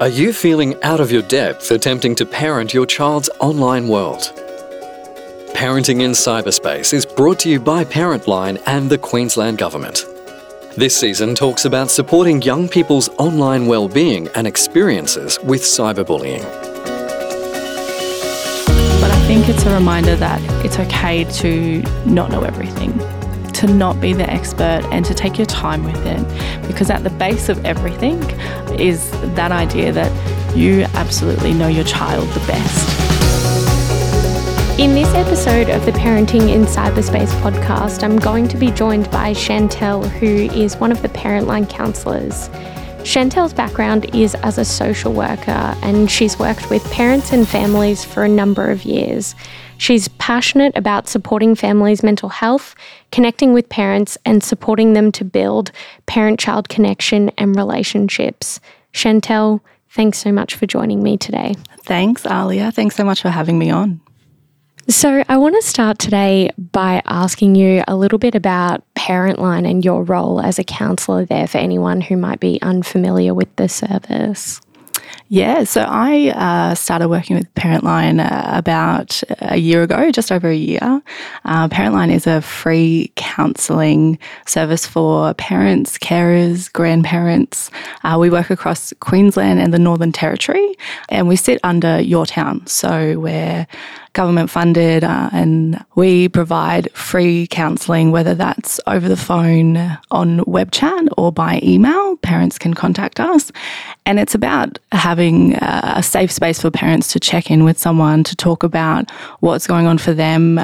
Are you feeling out of your depth attempting to parent your child's online world? Parenting in Cyberspace is brought to you by Parentline and the Queensland Government. This season talks about supporting young people's online well-being and experiences with cyberbullying. But I think it's a reminder that it's okay to not know everything, to not be the expert, and to take your time with it. Because at the base of everything is that idea that you absolutely know your child the best. In this episode of the Parenting in Cyberspace podcast, I'm going to be joined by Chantelle, who is one of the Parentline counsellors. Chantelle's background is as a social worker, and she's worked with parents and families for a number of years. She's passionate about supporting families' mental health, connecting with parents, and supporting them to build parent child connection and relationships. Chantelle, thanks so much for joining me today. Thanks, Aaliyah. Thanks so much for having me on. So, I want to start today by asking you a little bit about Parentline and your role as a counsellor there for anyone who might be unfamiliar with the service. Yeah, so I uh, started working with Parentline uh, about a year ago, just over a year. Uh, Parentline is a free counselling service for parents, carers, grandparents. Uh, we work across Queensland and the Northern Territory, and we sit under yourtown. So we're government funded uh, and we provide free counselling, whether that's over the phone, on web chat, or by email. Parents can contact us. And it's about having a safe space for parents to check in with someone, to talk about what's going on for them,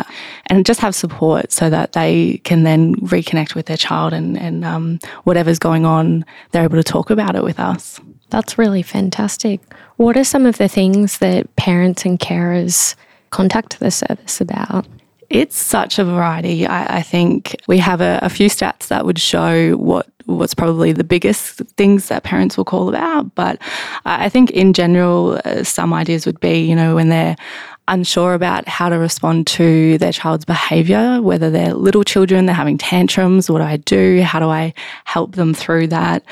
and just have support so that they can then reconnect with their child and, and um, whatever's going on, they're able to talk about it with us. That's really fantastic. What are some of the things that parents and carers contact the service about? It's such a variety. I, I think we have a, a, few stats that would show what what's probably the biggest things that parents will call about. But I think in general, uh, some ideas would be, you know, when they're unsure about how to respond to their child's behavior, whether they're little children, they're having tantrums, what do I do? How do I help them through that?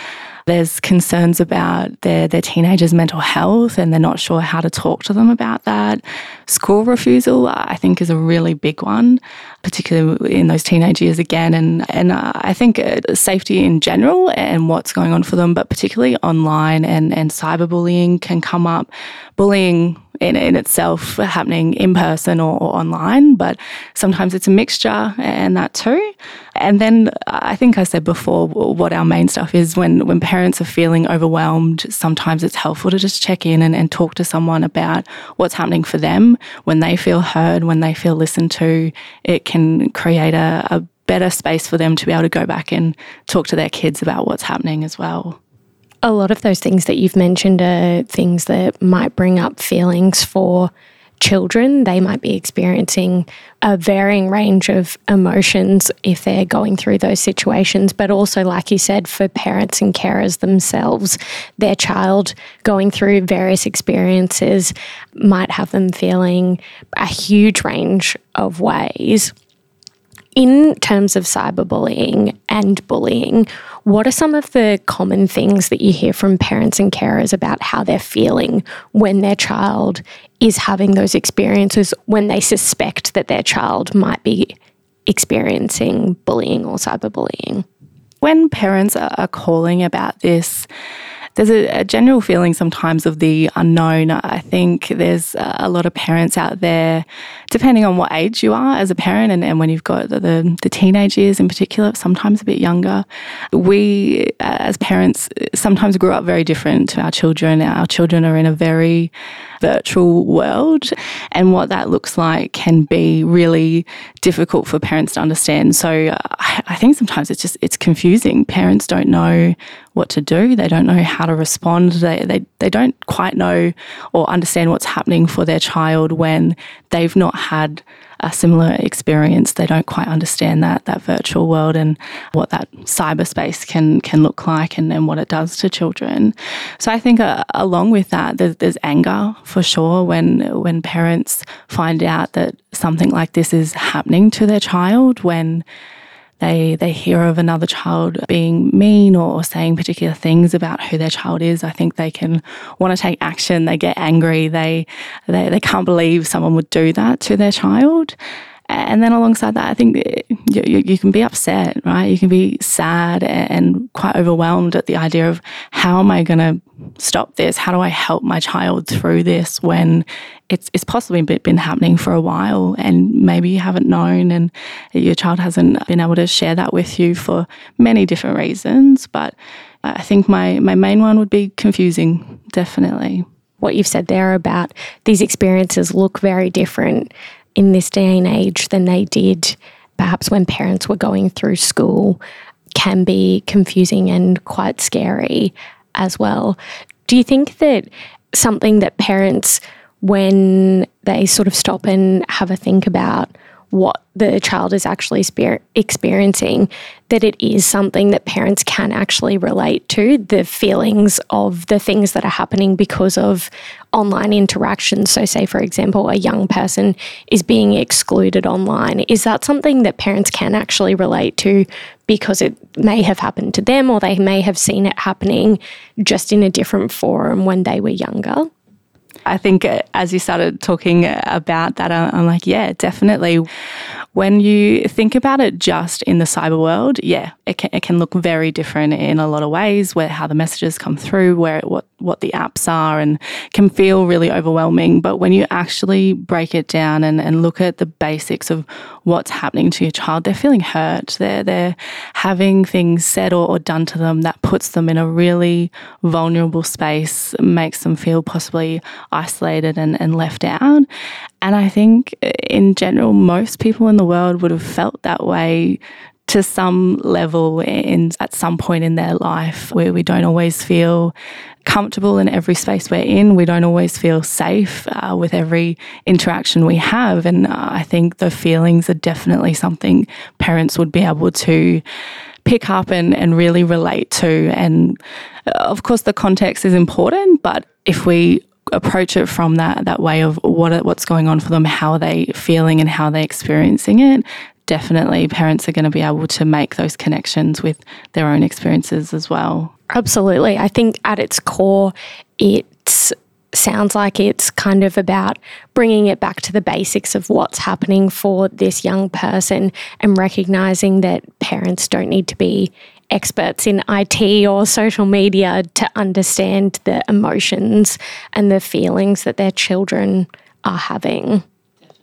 There's concerns about their, their teenagers' mental health and they're not sure how to talk to them about that. School refusal, I think, is a really big one, particularly in those teenage years again. And, and uh, I think uh, safety in general and what's going on for them, but particularly online and, and cyberbullying can come up. Bullying in, in itself happening in person or, or, online, but sometimes it's a mixture and that too. And then I think I said before what our main stuff is when, when parents are feeling overwhelmed, sometimes it's helpful to just check in and, and talk to someone about what's happening for them when they feel heard, when they feel listened to. It can create a, a better space for them to be able to go back and talk to their kids about what's happening as well a lot of those things that you've mentioned are things that might bring up feelings for children. They might be experiencing a varying range of emotions if they're going through those situations, but also, like you said, for parents and carers themselves, their child going through various experiences might have them feeling a huge range of ways. In terms of cyberbullying and bullying, what are some of the common things that you hear from parents and carers about how they're feeling when their child is having those experiences, when they suspect that their child might be experiencing bullying or cyberbullying? When parents are calling about this, there's a, a, general feeling sometimes of the unknown. I think there's a lot of parents out there, depending on what age you are as a parent, and, and when you've got the, the, the teenage years in particular, sometimes a bit younger. We, uh, as parents, sometimes grew up very different to our children. Our children are in a very virtual world, and what that looks like can be really difficult for parents to understand. So uh, I think sometimes it's just it's confusing. Parents don't know what to do. They don't know how to respond. They, they, they don't quite know or understand what's happening for their child when they've not had a similar experience. They don't quite understand that that virtual world and what that cyberspace can can look like and, and what it does to children. So I think uh, along with that, there's, there's anger for sure when when parents find out that something like this is happening to their child when they they hear of another child being mean or saying particular things about who their child is, I think they can want to take action. They get angry. They they, they can't believe someone would do that to their child. And then alongside that, I think you, you, can be upset, right? You can be sad and quite overwhelmed at the idea of how am I going to stop this? How do I help my child through this when it's, it's possibly been happening for a while and maybe you haven't known and your child hasn't been able to share that with you for many different reasons. But I think my, my main one would be confusing, definitely. What you've said there about these experiences look very different in this day and age than they did perhaps when parents were going through school can be confusing and quite scary as well. Do you think that something that parents, when they sort of stop and have a think about what the child is actually experiencing, that it is something that parents can actually relate to the feelings of the things that are happening because of online interactions. So, say, for example, a young person is being excluded online. Is that something that parents can actually relate to because it may have happened to them or they may have seen it happening just in a different forum when they were younger? I think uh, as you started talking about that, I'm like, yeah, definitely. When you think about it just in the cyber world, yeah, it can, it can look very different in a lot of ways, where how the messages come through, where what what the apps are, and can feel really overwhelming. But when you actually break it down and, and look at the basics of what's happening to your child, they're feeling hurt. They're they're having things said or, or done to them that puts them in a really vulnerable space, makes them feel possibly isolated and, and left out. And I think in general, most people in the world would have felt that way to some level in at some point in their life where we don't always feel comfortable in every space we're in. We don't always feel safe uh, with every interaction we have. And uh, I think the feelings are definitely something parents would be able to pick up and, and really relate to. And uh, of course, the context is important, but if we approach it from that that way of what what's going on for them, how are they feeling, and how they're they experiencing it. Definitely, parents are going to be able to make those connections with their own experiences as well. Absolutely, I think at its core, it sounds like it's kind of about bringing it back to the basics of what's happening for this young person and recognizing that parents don't need to be experts in IT or social media to understand the emotions and the feelings that their children are having.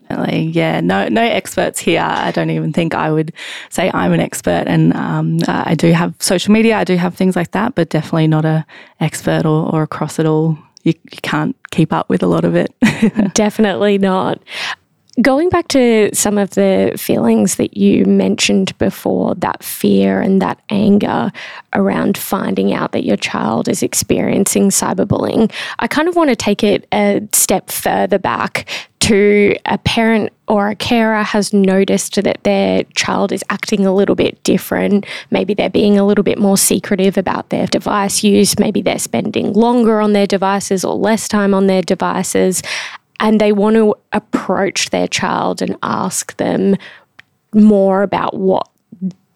Definitely, yeah. No, no experts here. I don't even think I would say I'm an expert, and um, I do have social media. I do have things like that, but definitely not a expert or, or across it all. You, you can't keep up with a lot of it. definitely not. Going back to some of the feelings that you mentioned before, that fear and that anger around finding out that your child is experiencing cyberbullying, I kind of want to take it a step further back to a parent or a carer has noticed that their child is acting a little bit different. Maybe they're being a little bit more secretive about their device use. Maybe they're spending longer on their devices or less time on their devices and they want to approach their child and ask them more about what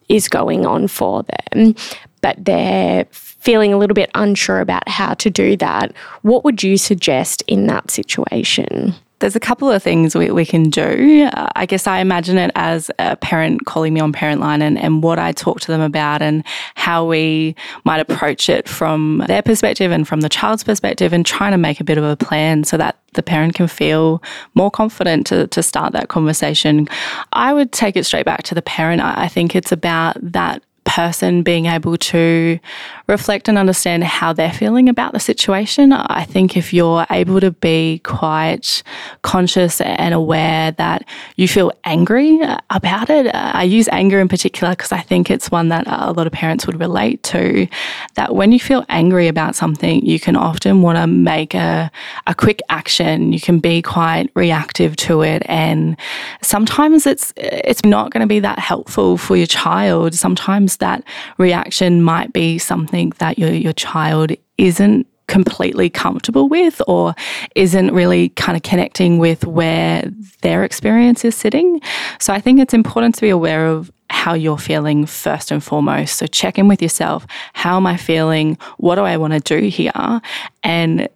is going on for them, but they're feeling a little bit unsure about how to do that. What would you suggest in that situation? There's a couple of things we, we can do. Uh, I guess I imagine it as a parent calling me on Parentline and, and what I talk to them about and how we might approach it from their perspective and from the child's perspective and trying to make a bit of a plan so that the parent can feel more confident to, to start that conversation. I would take it straight back to the parent. I think it's about that person being able to reflect and understand how they're feeling about the situation. I think if you're able to be quite conscious and aware that you feel angry about it, I use anger in particular because I think it's one that a lot of parents would relate to. That when you feel angry about something, you can often want to make a, a quick action. You can be quite reactive to it. And sometimes it's it's not going to be that helpful for your child. Sometimes that reaction might be something that your, your child isn't completely comfortable with or isn't really kind of connecting with where their experience is sitting. So I think it's important to be aware of how you're feeling first and foremost. So check in with yourself. How am I feeling? What do I want to do here? And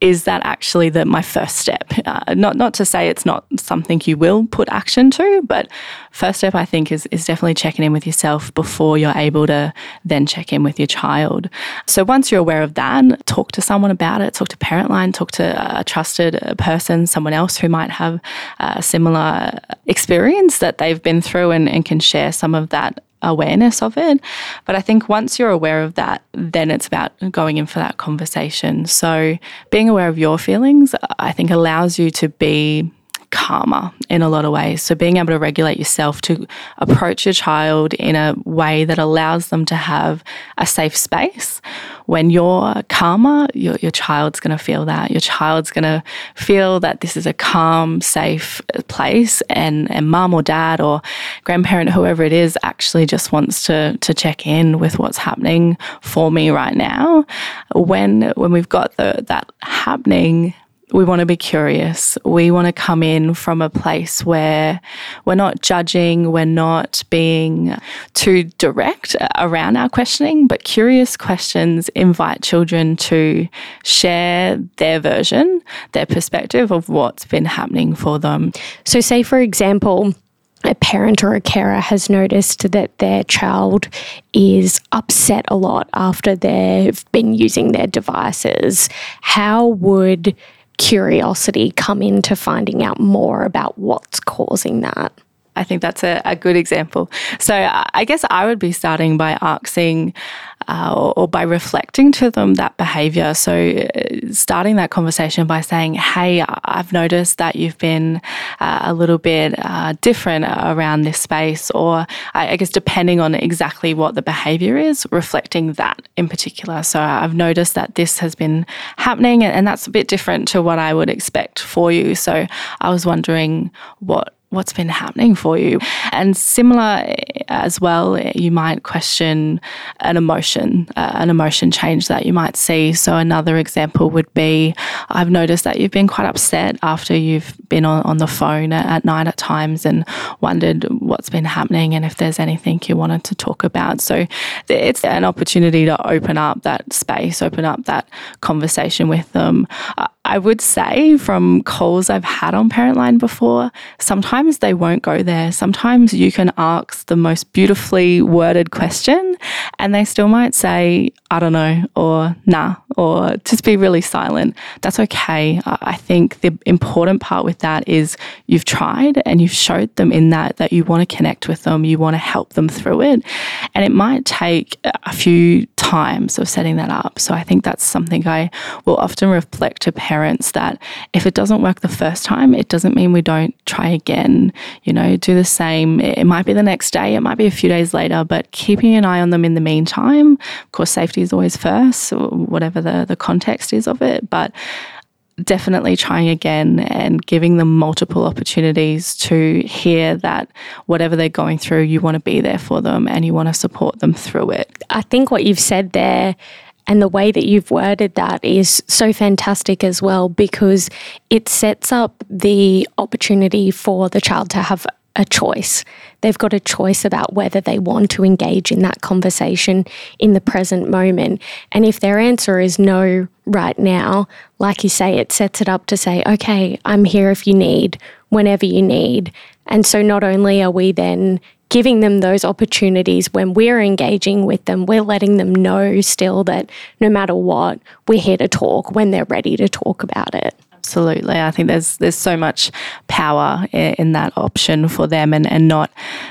is that actually the my first step? Uh, not not to say it's not something you will put action to, but first step I think is is definitely checking in with yourself before you're able to then check in with your child. So once you're aware of that, talk to someone about it. Talk to Parentline. Talk to a trusted person, someone else who might have a similar experience that they've been through and, and can share some of that awareness of it. But I think once you're aware of that, then it's about going in for that conversation. So being aware of your feelings, I think allows you to be calmer in a lot of ways. So, being able to regulate yourself to approach your child in a way that allows them to have a safe space. When you're calmer, your, your child's going to feel that. Your child's going to feel that this is a calm, safe uh, place, and, and mum or dad or grandparent, whoever it is, actually just wants to, to check in with what's happening for me right now. When, when we've got the, that happening, we want to be curious. We want to come in from a place where we're not judging, we're not being too direct around our questioning, but curious questions invite children to share their version, their perspective of what's been happening for them. So, say, for example, a parent or a carer has noticed that their child is upset a lot after they've been using their devices, how would curiosity come into finding out more about what's causing that. I think that's a, a good example. So I guess I would be starting by asking uh, or, or, by reflecting to them that behavior. So, uh, starting that conversation by saying, Hey, I've noticed that you've been uh, a little bit uh, different around this space, or I, I, guess depending on exactly what the behavior is, reflecting that in particular. So, I've noticed that this has been happening, and that's a bit different to what I would expect for you. So, I was wondering what what's been happening for you. And similar eh, as well, you might question an emotion, uh, an emotion change that you might see. So, another example would be I've noticed that you've been quite upset after you've been on, on the phone at night at times and wondered what's been happening and if there's anything you wanted to talk about. So, it's an opportunity to open up that space, open up that conversation with them. I would say from calls I've had on Parentline before, sometimes they won't go there. Sometimes you can ask the most beautifully worded question and they still might say, I don't know, or nah, or just be really silent. That's okay. I think the important part with that is you've tried and you've showed them in that that you want to connect with them, you want to help them through it. And it might take a few times of setting that up. So I think that's something I will often reflect to parents that if it doesn't work the first time, it doesn't mean we don't try again. You know, do the same. It might be the next day, it might be a few days later, but keeping an eye on them in the meantime. Of course, safety is always first, whatever the, the context is of it. But definitely trying again and giving them multiple opportunities to hear that whatever they're going through, you want to be there for them and you want to support them through it. I think what you've said there and the way that you've worded that is so fantastic as well because it sets up the opportunity for the child to have a choice. They've got a choice about whether they want to engage in that conversation in the present moment. And if their answer is no right now, like you say, it sets it up to say, okay, I'm here if you need, whenever you need. And so not only are we then giving them those opportunities when we're engaging with them, we're letting them know still that no matter what, we're here to talk when they're ready to talk about it. Absolutely. I think there's there's so much power in, in, that option for them and, and not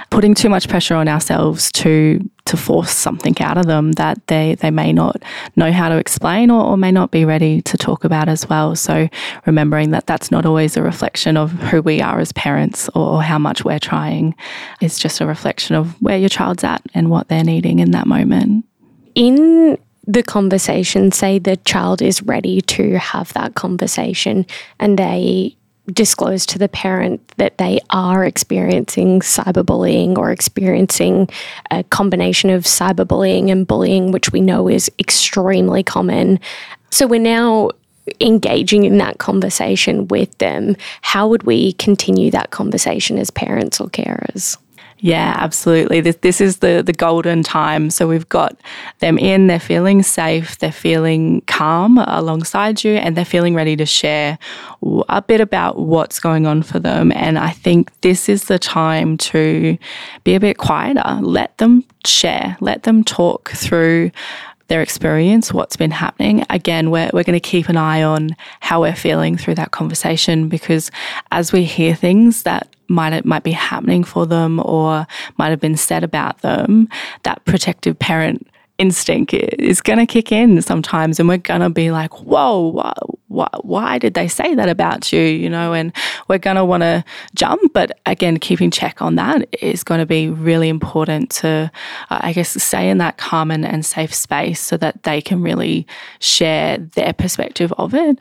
putting too much pressure on ourselves to to force something out of them that they, they may not know how to explain or, or may not be ready to talk about as well. So remembering that that's not always a reflection of who we are as parents or how much we're trying. It's just a reflection of where your child's at and what they're needing in that moment. In the conversation, say the child is ready to have that conversation and they disclose to the parent that they are experiencing cyberbullying or experiencing a combination of cyberbullying and bullying, which we know is extremely common. So we're now engaging in that conversation with them. How would we continue that conversation as parents or carers? Yeah, absolutely. This this is the the golden time. So we've got them in, they're feeling safe, they're feeling calm alongside you, and they're feeling ready to share a bit about what's going on for them. And I think this is the time to be a bit quieter. Let them share, let them talk through their experience, what's been happening. Again, we're, we're going to keep an eye on how we're feeling through that conversation because as we hear things that might might be happening for them or might have been said about them, that protective parent instinct is going to kick in sometimes. And we're going to be like whoa why, why did they say that about you? You know and we're going to want to jump. But again keeping check on that is going to be really important to uh, i guess stay in that calm and, and safe space so that they can really share their perspective of it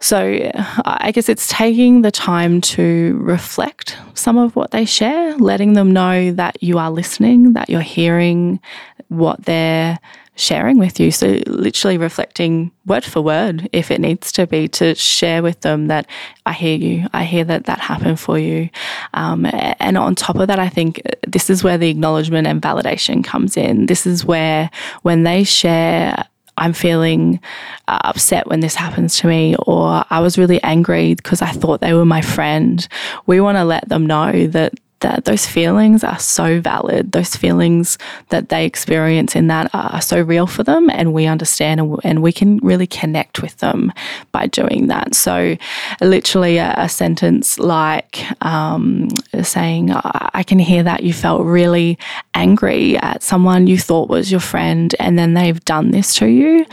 so I guess it's taking the time to reflect some of what they share, letting them know that you are listening, that you're hearing what they're sharing with you. So literally reflecting word for word, if it needs to be, to share with them that I hear you, I hear that that happened for you. Um, and on top of that, I think this is where the acknowledgement and validation comes in. This is where when they share I'm feeling uh, upset when this happens to me, or I was really angry because I thought they were my friend. We want to let them know that that those feelings are so valid. Those feelings that they experience in that are so real for them, and we understand and, we can really connect with them by doing that. So, literally, a, a sentence like um, saying, I can hear that you felt really angry at someone you thought was your friend, and then they've done this to you.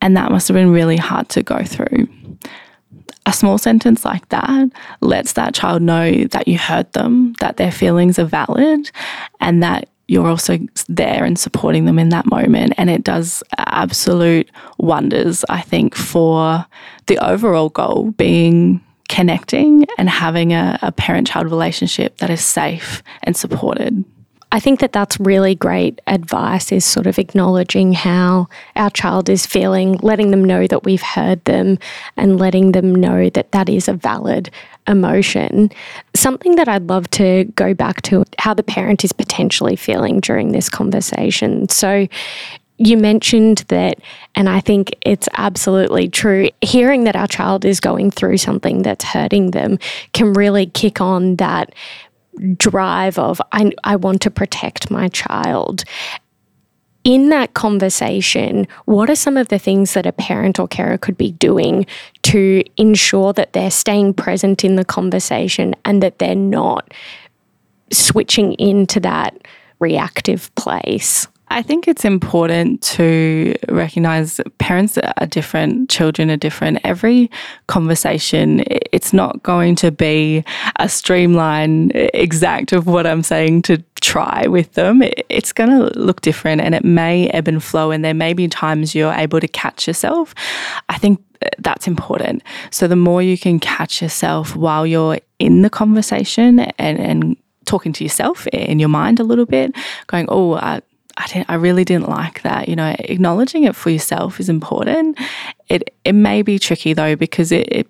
And that must have been really hard to go through a small sentence like that lets that child know that you heard them, that their feelings are valid, and that you're also there and supporting them in that moment. And it does absolute wonders, I think, for the overall goal being connecting and having a, a parent child relationship that is safe and supported. I think that that's really great advice is sort of acknowledging how our child is feeling, letting them know that we've heard them and letting them know that that is a valid emotion. Something that I'd love to go back to how the parent is potentially feeling during this conversation. So, you mentioned that, and I think it's absolutely true. Hearing that our child is going through something that's hurting them can really kick on that drive of I, I want to protect my child in that conversation, what are some of the things that a parent or carer could be doing to ensure that they're staying present in the conversation and that they're not switching into that reactive place? I think it's important to recognize parents are different, children are different. Every conversation, it's not going to be a streamline exact of what I'm saying to try with them. It's going to look different and it may ebb and flow, and there may be times you're able to catch yourself. I think uh, that's important. So the more you can catch yourself while you're in the conversation and, and talking to yourself in your mind a little bit, going, oh, I, I didn't, I really didn't like that. You know, acknowledging it for yourself is important. It it may be tricky though because it, it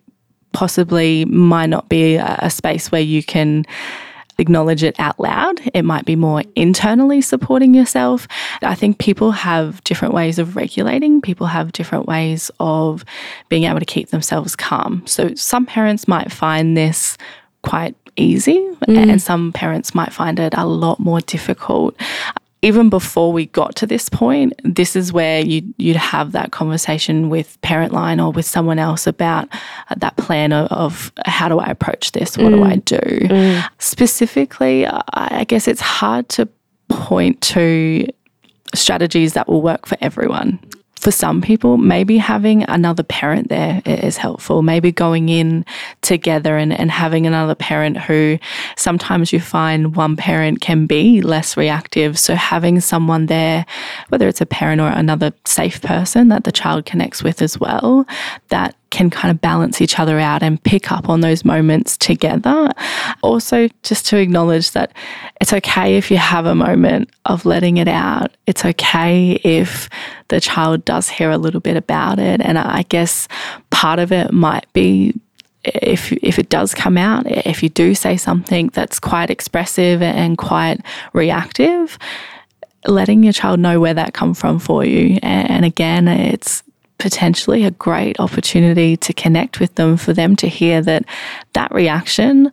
possibly might not be a, a space where you can acknowledge it out loud. It might be more internally supporting yourself. I think people have different ways of regulating, people have different ways of being able to keep themselves calm. So some parents might find this quite easy, mm. and some parents might find it a lot more difficult even before we got to this point, this is where you'd, you'd have that conversation with Parentline or with someone else about uh, that plan of, of, how do I approach this? What mm. do I do? Mm. Specifically, I guess it's hard to point to strategies that will work for everyone for some people, maybe having another parent there is helpful. Maybe going in together and, and having another parent who sometimes you find one parent can be less reactive. So having someone there, whether it's a parent or another safe person that the child connects with as well, that can kind of balance each other out and pick up on those moments together. Also, just to acknowledge that it's okay if you have a moment of letting it out. It's okay if the child does hear a little bit about it. And I guess part of it might be if if it does come out, if you do say something that's quite expressive and quite reactive, letting your child know where that come from for you. And again, it's potentially a great opportunity to connect with them for them to hear that that reaction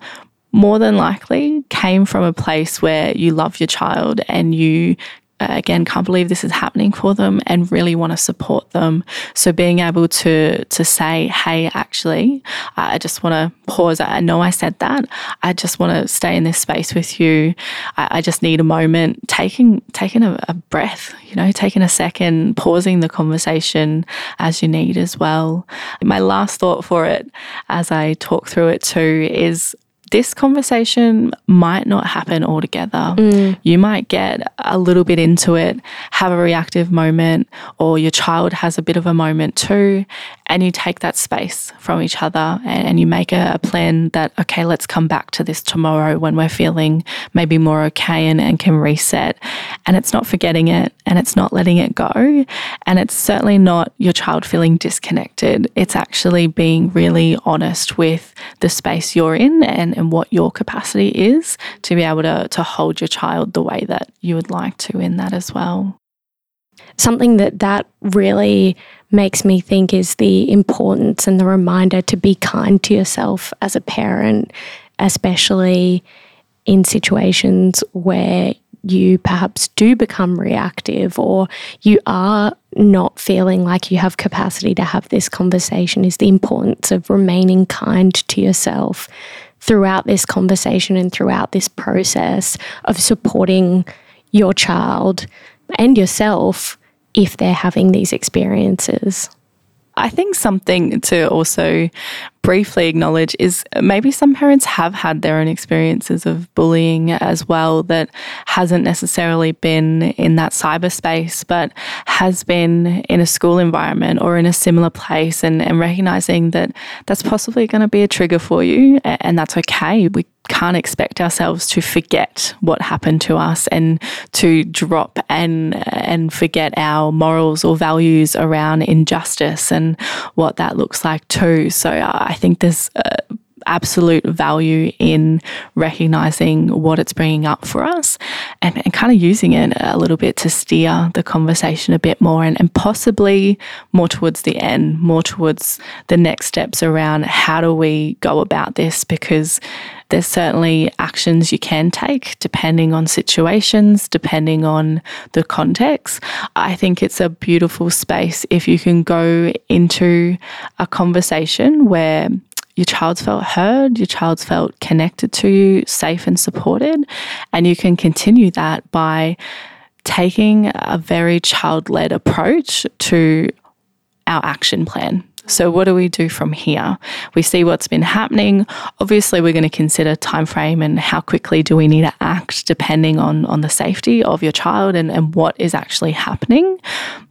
more than likely came from a place where you love your child and you Uh, again can't believe this is happening for them and really want to support them. So being able to to say hey actually i just want to pause. I know i said that. I just want to stay in this space with you. I, I just need a moment taking taking a, a breath you know taking a second pausing the conversation as you need as well. My last thought for it as i talk through it too is this conversation might not happen altogether. Mm. You might get a little bit into it, have a reactive moment, or your child has a bit of a moment too, and you take that space from each other and, and you make a, a, plan that, okay, let's come back to this tomorrow when we're feeling maybe more okay and, and can reset. And it's not forgetting it and it's not letting it go. And it's certainly not your child feeling disconnected. It's actually being really honest with the space you're in and, and what your capacity is to be able to, to hold your child the way that you would like to in that as well something that that really makes me think is the importance and the reminder to be kind to yourself as a parent, especially in situations where you perhaps do become reactive or you are not feeling like you have capacity to have this conversation is the importance of remaining kind to yourself throughout this conversation and throughout this process of supporting your child and yourself if they're having these experiences. I think something to also briefly acknowledge is maybe some parents have had their own experiences of bullying as well that hasn't necessarily been in that cyberspace, but has been in a school environment or in a similar place, and, and recognizing that that's possibly going to be a trigger for you, and that's okay. We can't expect ourselves to forget what happened to us and to drop and and forget our morals or values around injustice and what that looks like too. So I think there's uh, absolute value in recognizing what it's bringing up for us and, and kind of using it a little bit to steer the conversation a bit more and, and possibly more towards the end, more towards the next steps around how do we go about this because there's certainly actions you can take depending on situations, depending on the context. I think it's a beautiful space if you can go into a conversation where your child's felt heard, your child's felt connected to you, safe and supported. And you can continue that by taking a very child led approach to our action plan. So what do we do from here? We see what's been happening. Obviously, we're going to consider time frame and how quickly do we need to act depending on on the safety of your child and, and what is actually happening.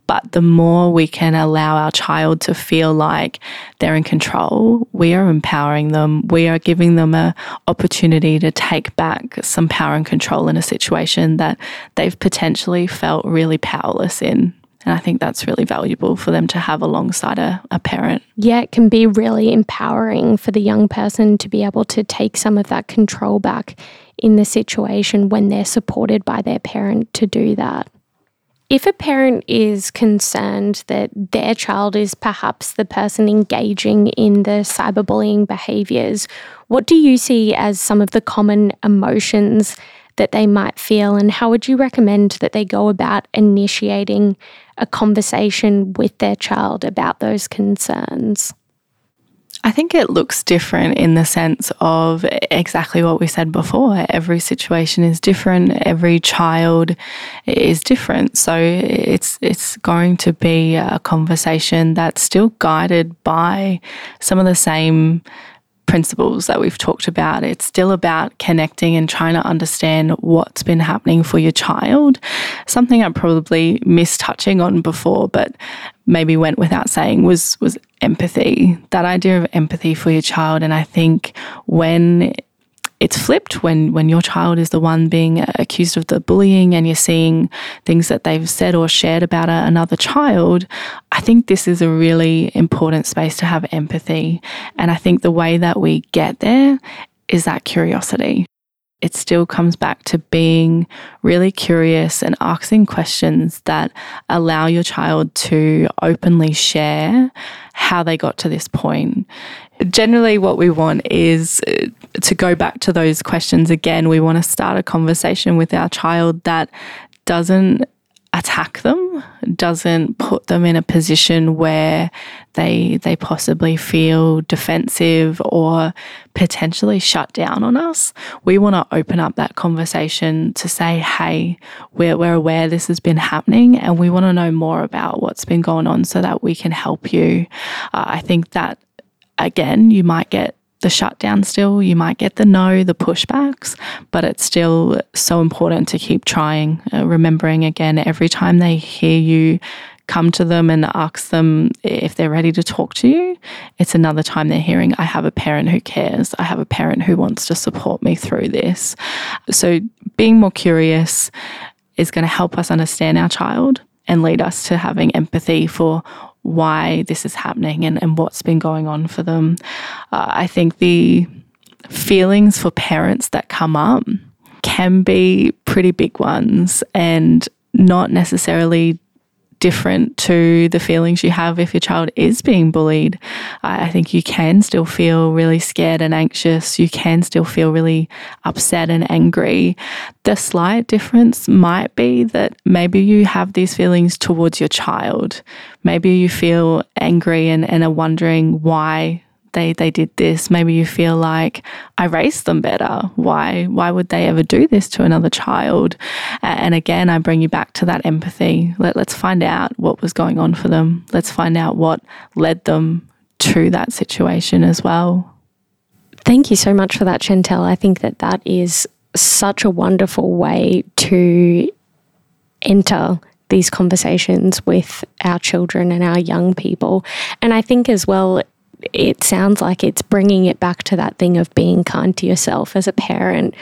But the more we can allow our child to feel like they're in control, we are empowering them. We are giving them an opportunity to take back some power and control in a situation that they've potentially felt really powerless in. And I think that's really valuable for them to have alongside a, a parent. Yeah, it can be really empowering for the young person to be able to take some of that control back in the situation when they're supported by their parent to do that. If a parent is concerned that their child is perhaps the person engaging in the cyberbullying behaviours, what do you see as some of the common emotions that they might feel, and how would you recommend that they go about initiating a conversation with their child about those concerns? I think it looks different in the sense of exactly what we said before. Every situation is different. Every child is different. So it's it's going to be a conversation that's still guided by some of the same principles that we've talked about. It's still about connecting and trying to understand what's been happening for your child. Something I probably missed touching on before, but maybe went without saying was was empathy. That idea of empathy for your child. And I think when it's flipped when when your child is the one being accused of the bullying and you're seeing things that they've said or shared about a, another child i think this is a really important space to have empathy. And i think the way that we get there is that curiosity it still comes back to being really curious and asking questions that allow your child to openly share how they got to this point generally what we want is uh, to go back to those questions again. We want to start a conversation with our child that doesn't attack them, doesn't put them in a position where they they possibly feel defensive or potentially shut down on us. We want to open up that conversation to say, hey, we're, we're aware this has been happening and we want to know more about what's been going on so that we can help you. Uh, I think that again, you might get the shutdown still, you might get the no, the pushbacks, but it's still so important to keep trying. Uh, remembering again, every time they hear you come to them and ask them if they're ready to talk to you, it's another time they're hearing, I have a parent who cares. I have a parent who wants to support me through this. So being more curious is going to help us understand our child and lead us to having empathy for why this is happening and, and what's been going on for them. Uh, I think the feelings for parents that come up can be pretty big ones and not necessarily different to the feelings you have if your child is being bullied. I think you can still feel really scared and anxious. You can still feel really upset and angry. The slight difference might be that maybe you have these feelings towards your child. Maybe you feel angry and, and are wondering why they they did this. Maybe you feel like I raised them better. Why why would they ever do this to another child? And again, I bring you back to that empathy. Let, let's find out what was going on for them. Let's find out what led them to that situation as well. Thank you so much for that, Chantelle. I think that that is such a wonderful way to enter these conversations with our children and our young people. And I think as well, it sounds like it's bringing it back to that thing of being kind to yourself as a parent,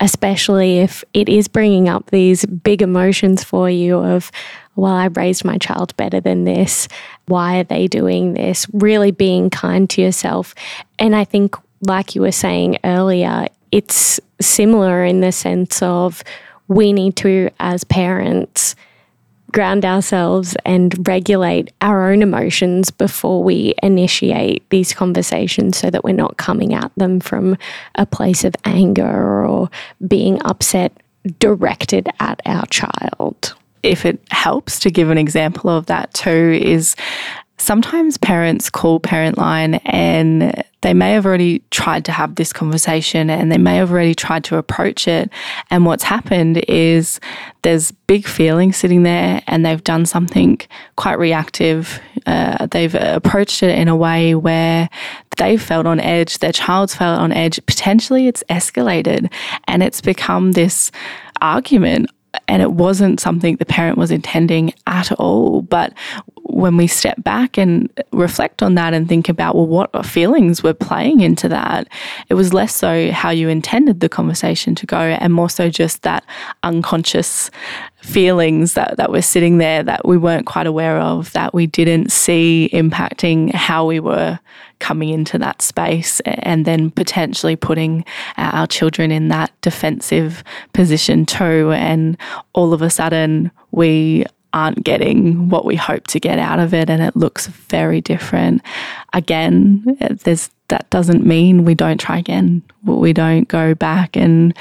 especially if it is bringing up these big emotions for you of, well, I raised my child better than this. Why are they doing this? Really being kind to yourself. And I think, like you were saying earlier, it's similar in the sense of we need to, as parents, ground ourselves and regulate our own emotions before we initiate these conversations so that we're not coming at them from a place of anger or being upset directed at our child. If it helps to give an example of that too, is sometimes parents call Parentline and they may have already tried to have this conversation and they may have already tried to approach it. And what's happened is there's big feelings sitting there and they've done something quite reactive. Uh, they've approached it in a way where they've felt on edge, their child's felt on edge. Potentially it's escalated and it's become this argument and it wasn't something the parent was intending at all. But when we step back and reflect on that and think about, well, what feelings were playing into that, it was less so how you intended the conversation to go and more so just that unconscious feelings that, that were sitting there that we weren't quite aware of, that we didn't see impacting how we were coming into that space and then potentially putting uh, our children in that defensive position too. And all of a sudden, we aren't getting what we hope to get out of it and it looks very different. Again, there's that doesn't mean we don't try again. We don't go back and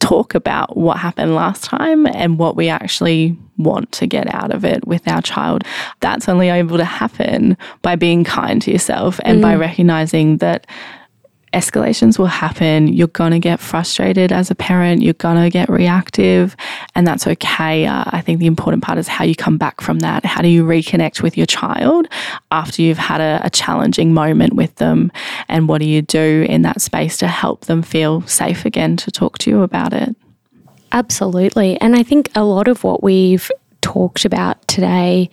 talk about what happened last time and what we actually want to get out of it with our child. That's only able to happen by being kind to yourself and mm. by recognizing that escalations will happen. You're going to get frustrated as a parent. You're going to get reactive, and that's okay. Uh, I think the important part is how you come back from that. How do you reconnect with your child after you've had a, a challenging moment with them? And what do you do in that space to help them feel safe again to talk to you about it? Absolutely. And I think a lot of what we've talked about today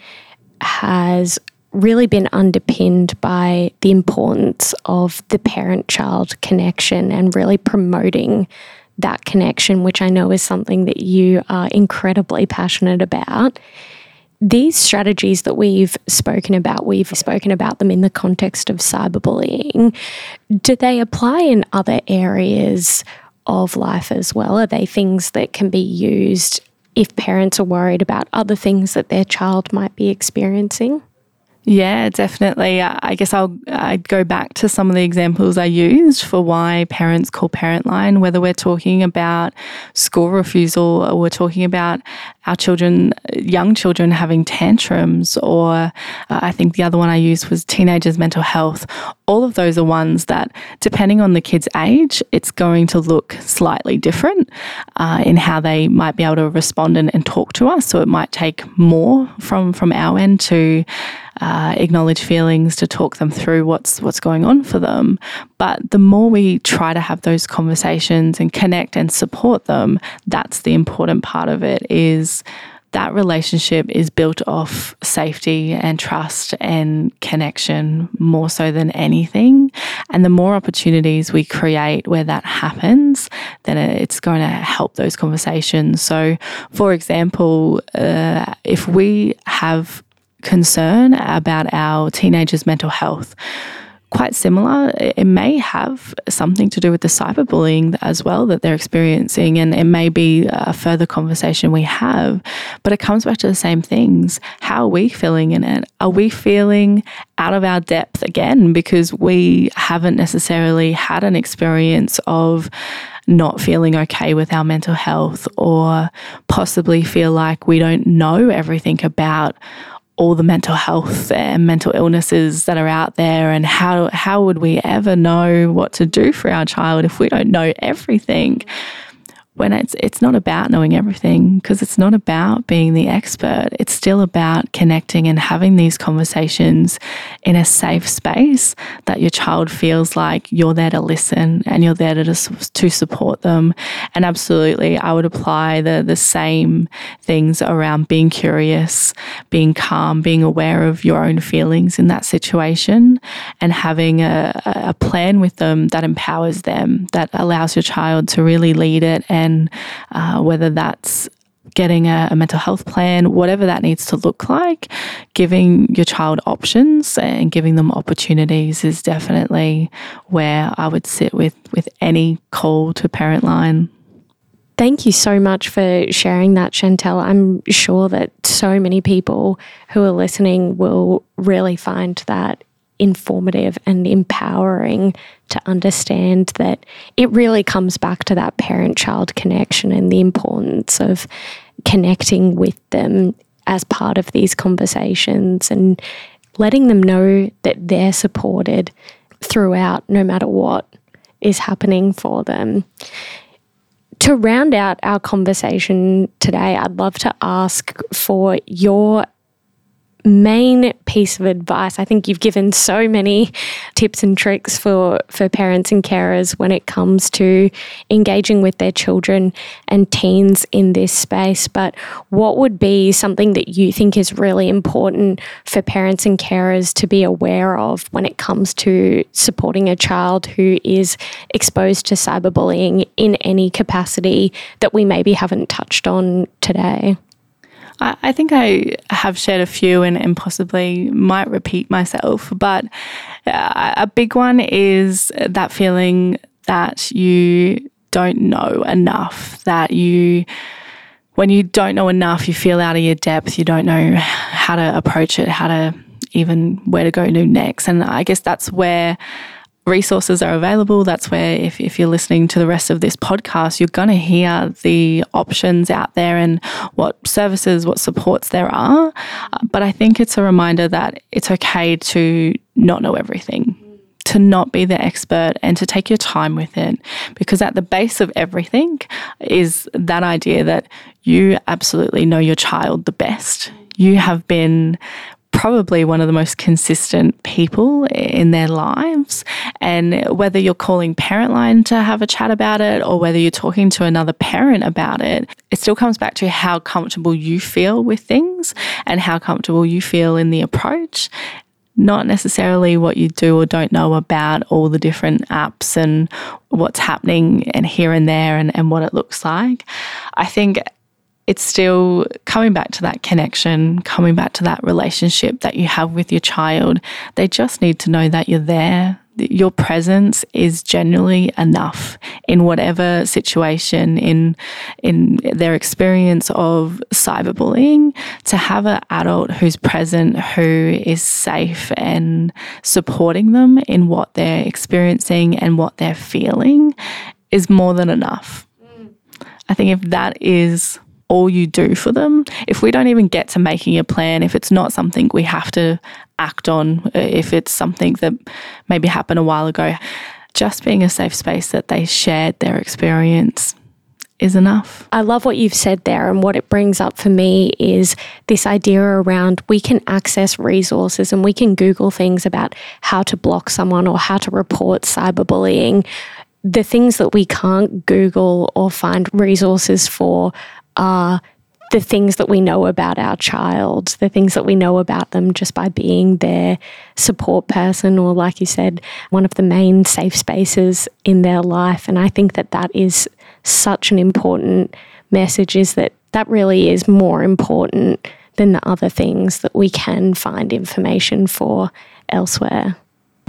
has really been underpinned by the importance of the parent child connection and really promoting that connection, which I know is something that you are incredibly passionate about. These strategies that we've spoken about, we've spoken about them in the context of cyberbullying. Do they apply in other areas of life as well? Are they things that can be used if parents are worried about other things that their child might be experiencing? Yeah, definitely. I guess I'll I'd go back to some of the examples I used for why parents call Parentline, whether we're talking about school refusal or we're talking about our children, young children having tantrums, or uh, I think the other one I used was teenagers' mental health. All of those are ones that, depending on the kid's age, it's going to look slightly different uh, in how they might be able to respond and, and talk to us. So it might take more from from our end to uh, acknowledge feelings, to talk them through what's what's going on for them. But the more we try to have those conversations and connect and support them, that's the important part of it. Is that relationship is built off safety and trust and connection more so than anything. And the more opportunities we create where that happens, then it's going to help those conversations. So, for example, uh, if we have concern about our teenagers' mental health. Quite similar, it may have something to do with the cyberbullying as well that they're experiencing, and it may be a further conversation we have, but it comes back to the same things. How are we feeling in it? Are we feeling out of our depth again because we haven't necessarily had an experience of not feeling okay with our mental health or possibly feel like we don't know everything about all the mental health and mental illnesses that are out there and how how would we ever know what to do for our child if we don't know everything when it's it's not about knowing everything because it's not about being the expert. It's still about connecting and having these conversations in a safe space that your child feels like you're there to listen and you're there to to support them. And absolutely I would apply the the same things around being curious being calm being aware of your own feelings in that situation and having a, a plan with them that empowers them that allows your child to really lead it and and uh, whether that's getting a, a, mental health plan, whatever that needs to look like, giving your child options and giving them opportunities is definitely where I would sit with, with any call to Parentline. Thank you so much for sharing that, Chantelle. I'm sure that so many people who are listening will really find that informative and empowering to understand that it really comes back to that parent child connection and the importance of connecting with them as part of these conversations and letting them know that they're supported throughout, no matter what is happening for them. To round out our conversation today, I'd love to ask for your main piece of advice? I think you've given so many tips and tricks for, for parents and carers when it comes to engaging with their children and teens in this space. But what would be something that you think is really important for parents and carers to be aware of when it comes to supporting a child who is exposed to cyberbullying in any capacity that we maybe haven't touched on today? I, think I have shared a few and, and possibly might repeat myself, but uh, a big one is that feeling that you don't know enough, that you when you don't know enough, you feel out of your depth, you don't know how to approach it, how to even where to go next. And I guess that's where resources are available. That's where, if, if you're listening to the rest of this podcast, you're going to hear the options out there and what services, what supports there are. But I think it's a reminder that it's okay to not know everything. To not be the expert and to take your time with it. Because at the base of everything is that idea that you absolutely know your child the best. You have been probably one of the most consistent people in their lives. And whether you're calling Parentline to have a chat about it or whether you're talking to another parent about it, it still comes back to how comfortable you feel with things and how comfortable you feel in the approach not necessarily what you do or don't know about all the different apps and what's happening and here and there and, and what it looks like. I think it's still coming back to that connection, coming back to that relationship that you have with your child. They just need to know that you're there. Your presence is generally enough in whatever situation, in in their experience of cyberbullying, to have an adult who's present, who is safe and supporting them in what they're experiencing and what they're feeling is more than enough. Mm. I think if that is all you do for them, if we don't even get to making a plan, if it's not something we have to act on, uh, if it's something that maybe happened a while ago, just being a safe space that they shared their experience is enough. I love what you've said there. And what it brings up for me is this idea around we can access resources and we can Google things about how to block someone or how to report cyberbullying. The things that we can't Google or find resources for are the things that we know about our child, the things that we know about them just by being their support person, or like you said, one of the main safe spaces in their life. And I think that that is such an important message is that that really is more important than the other things that we can find information for elsewhere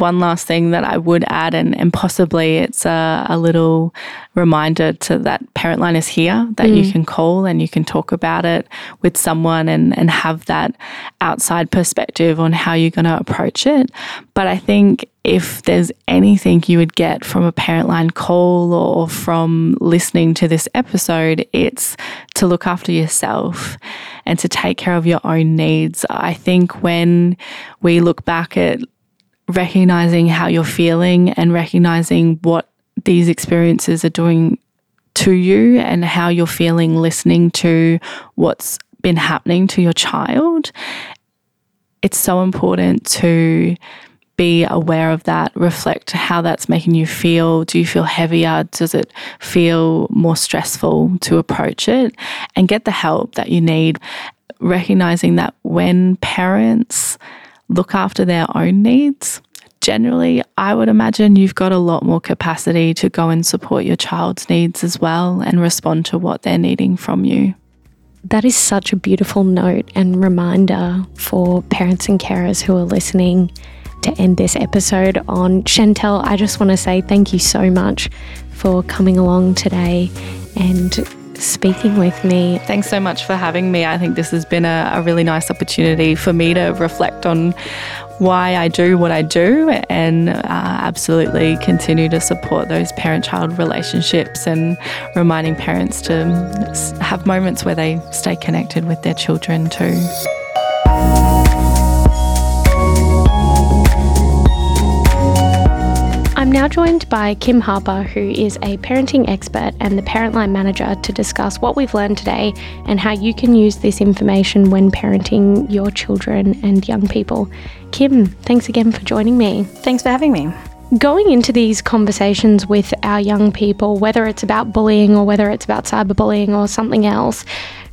one last thing that I would add, and, and possibly it's a, a little reminder to that Parentline is here that mm. you can call and you can talk about it with someone and, and have that outside perspective on how you're going to approach it. But I think if there's anything you would get from a Parentline call or from listening to this episode, it's to look after yourself and to take care of your own needs. I think when we look back at recognizing how you're feeling and recognizing what these experiences are doing to you and how you're feeling listening to what's been happening to your child. It's so important to be aware of that, reflect how that's making you feel. Do you feel heavier? Does it feel more stressful to approach it? And get the help that you need. Recognizing that when parents look after their own needs, generally, I would imagine you've got a lot more capacity to go and support your child's needs as well and respond to what they're needing from you. That is such a beautiful note and reminder for parents and carers who are listening to end this episode on. Chantelle, I just want to say thank you so much for coming along today and speaking with me. Thanks so much for having me. I think this has been a, a really nice opportunity for me to reflect on why I do what I do and uh, absolutely continue to support those parent child relationships and reminding parents to have moments where they stay connected with their children too. I'm now joined by Kim Harper, who is a parenting expert and the Parentline manager, to discuss what we've learned today and how you can use this information when parenting your children and young people. Kim, thanks again for joining me. Thanks for having me. Going into these conversations with our young people, whether it's about bullying or whether it's about cyberbullying or something else,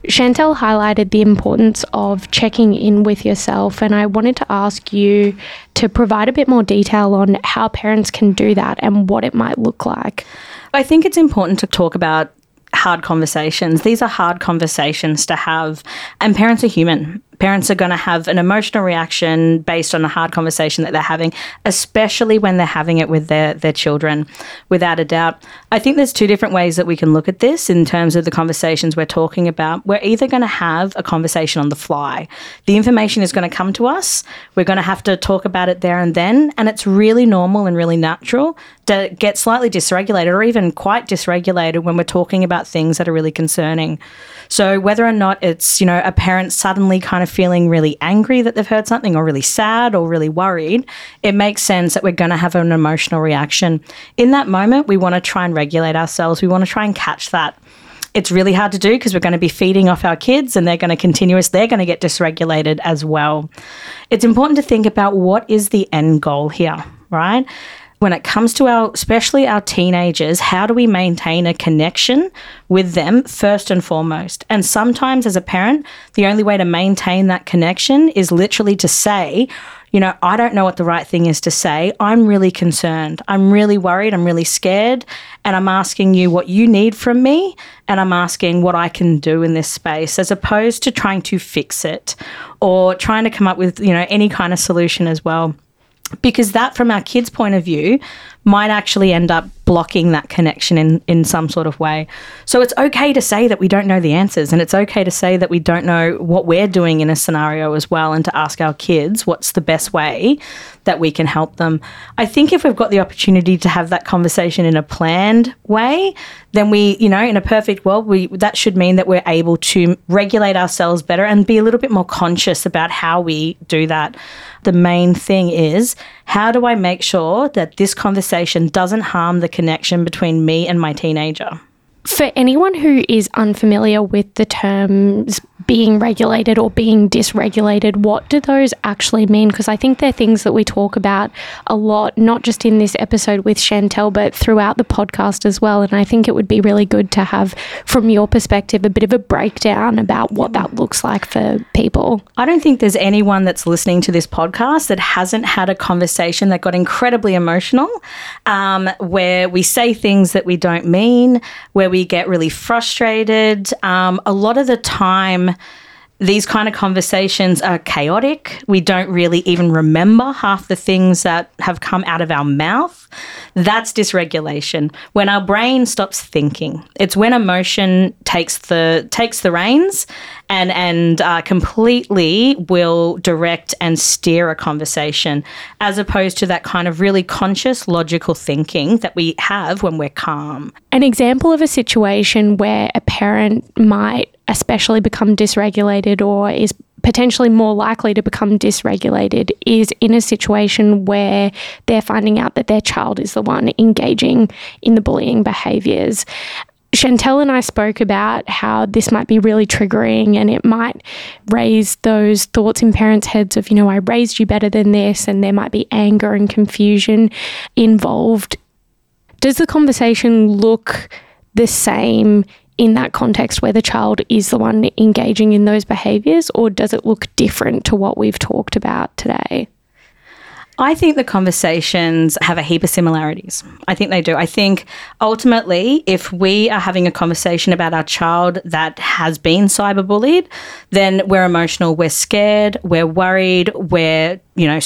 Chantelle highlighted the importance of checking in with yourself, and I wanted to ask you to provide a bit more detail on how parents can do that and what it might look like. I think it's important to talk about hard conversations. These are hard conversations to have, and parents are human parents are going to have an emotional reaction based on a hard conversation that they're having, especially when they're having it with their, their children, without a doubt. I think there's two different ways that we can look at this in terms of the conversations we're talking about. We're either going to have a conversation on the fly, the information is going to come to us, we're going to have to talk about it there and then, and it's really normal and really natural to get slightly dysregulated or even quite dysregulated when we're talking about things that are really concerning. So whether or not it's, you know, a parent suddenly kind of feeling really angry that they've heard something or really sad or really worried, it makes sense that we're going to have an emotional reaction. In that moment, we want to try and regulate ourselves. We want to try and catch that it's really hard to do because we're going to be feeding off our kids and they're going to continue. continuous, they're going to get dysregulated as well. It's important to think about what is the end goal here, right? When it comes to our, especially our teenagers, how do we maintain a connection with them first and foremost? And sometimes as a parent, the only way to maintain that connection is literally to say, you know, I don't know what the right thing is to say. I'm really concerned. I'm really worried. I'm really scared. And I'm asking you what you need from me. And I'm asking what I can do in this space as opposed to trying to fix it or trying to come up with, you know, any kind of solution as well because that from our kids point of view might actually end up blocking that connection in, in some sort of way. So it's okay to say that we don't know the answers and it's okay to say that we don't know what we're doing in a scenario as well and to ask our kids what's the best way that we can help them. I think if we've got the opportunity to have that conversation in a planned way, then we, you know, in a perfect world, we that should mean that we're able to regulate ourselves better and be a little bit more conscious about how we do that. The main thing is how do I make sure that this conversation doesn't harm the connection between me and my teenager? For anyone who is unfamiliar with the terms being regulated or being dysregulated, what do those actually mean? Because I think they're things that we talk about a lot, not just in this episode with Chantelle, but throughout the podcast as well. And I think it would be really good to have, from your perspective, a bit of a breakdown about what that looks like for people. I don't think there's anyone that's listening to this podcast that hasn't had a conversation that got incredibly emotional, um, where we say things that we don't mean, where we get really frustrated. Um, a lot of the time, these kind of conversations are chaotic. We don't really even remember half the things that have come out of our mouth. That's dysregulation. When our brain stops thinking, it's when emotion takes the takes the reins and and uh, completely will direct and steer a conversation, as opposed to that kind of really conscious, logical thinking that we have when we're calm. An example of a situation where a parent might especially become dysregulated or is potentially more likely to become dysregulated is in a situation where they're finding out that their child is the one engaging in the bullying behaviors. Chantelle and I spoke about how this might be really triggering and it might raise those thoughts in parents' heads of, you know, I raised you better than this, and there might be anger and confusion involved. Does the conversation look the same in that context where the child is the one engaging in those behaviors, or does it look different to what we've talked about today? I think the conversations have a heap of similarities. I think they do. I think ultimately, if we are having a conversation about our child that has been cyberbullied, then we're emotional, we're scared, we're worried, we're, you know,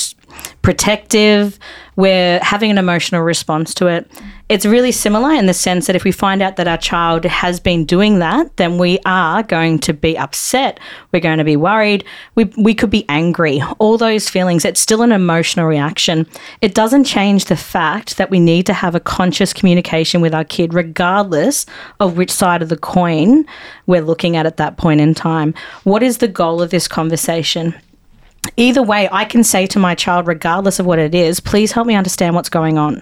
protective, we're having an emotional response to it. It's really similar in the sense that if we find out that our child has been doing that, then we are going to be upset. We're going to be worried. We, we could be angry. All those feelings, it's still an emotional reaction. It doesn't change the fact that we need to have a conscious communication with our kid, regardless of which side of the coin we're looking at at that point in time. What is the goal of this conversation? either way, I can say to my child, regardless of what it is, please help me understand what's going on.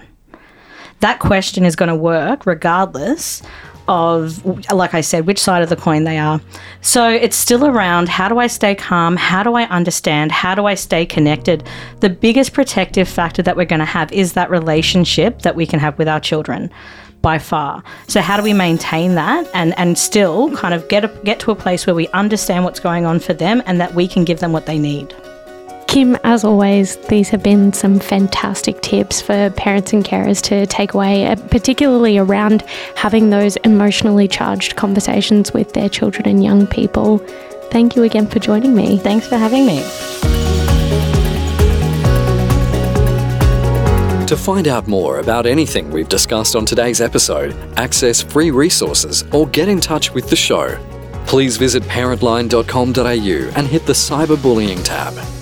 That question is going to work regardless of, like I said, which side of the coin they are. So it's still around how do I stay calm? How do I understand? How do I stay connected? The biggest protective factor that we're going to have is that relationship that we can have with our children by far. So how do we maintain that and and still kind of get a, get to a place where we understand what's going on for them and that we can give them what they need? Kim, as always, these have been some fantastic tips for parents and carers to take away, uh, particularly around having those emotionally charged conversations with their children and young people. Thank you again for joining me. Thanks for having me. To find out more about anything we've discussed on today's episode, access free resources, or get in touch with the show, please visit parentline.com.au and hit the cyberbullying tab.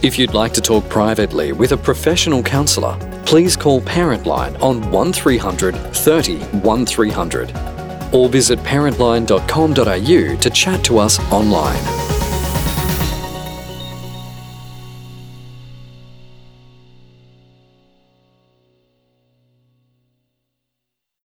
If you'd like to talk privately with a professional counsellor, please call Parentline on 1300 30 1300 or visit parentline.com.au to chat to us online.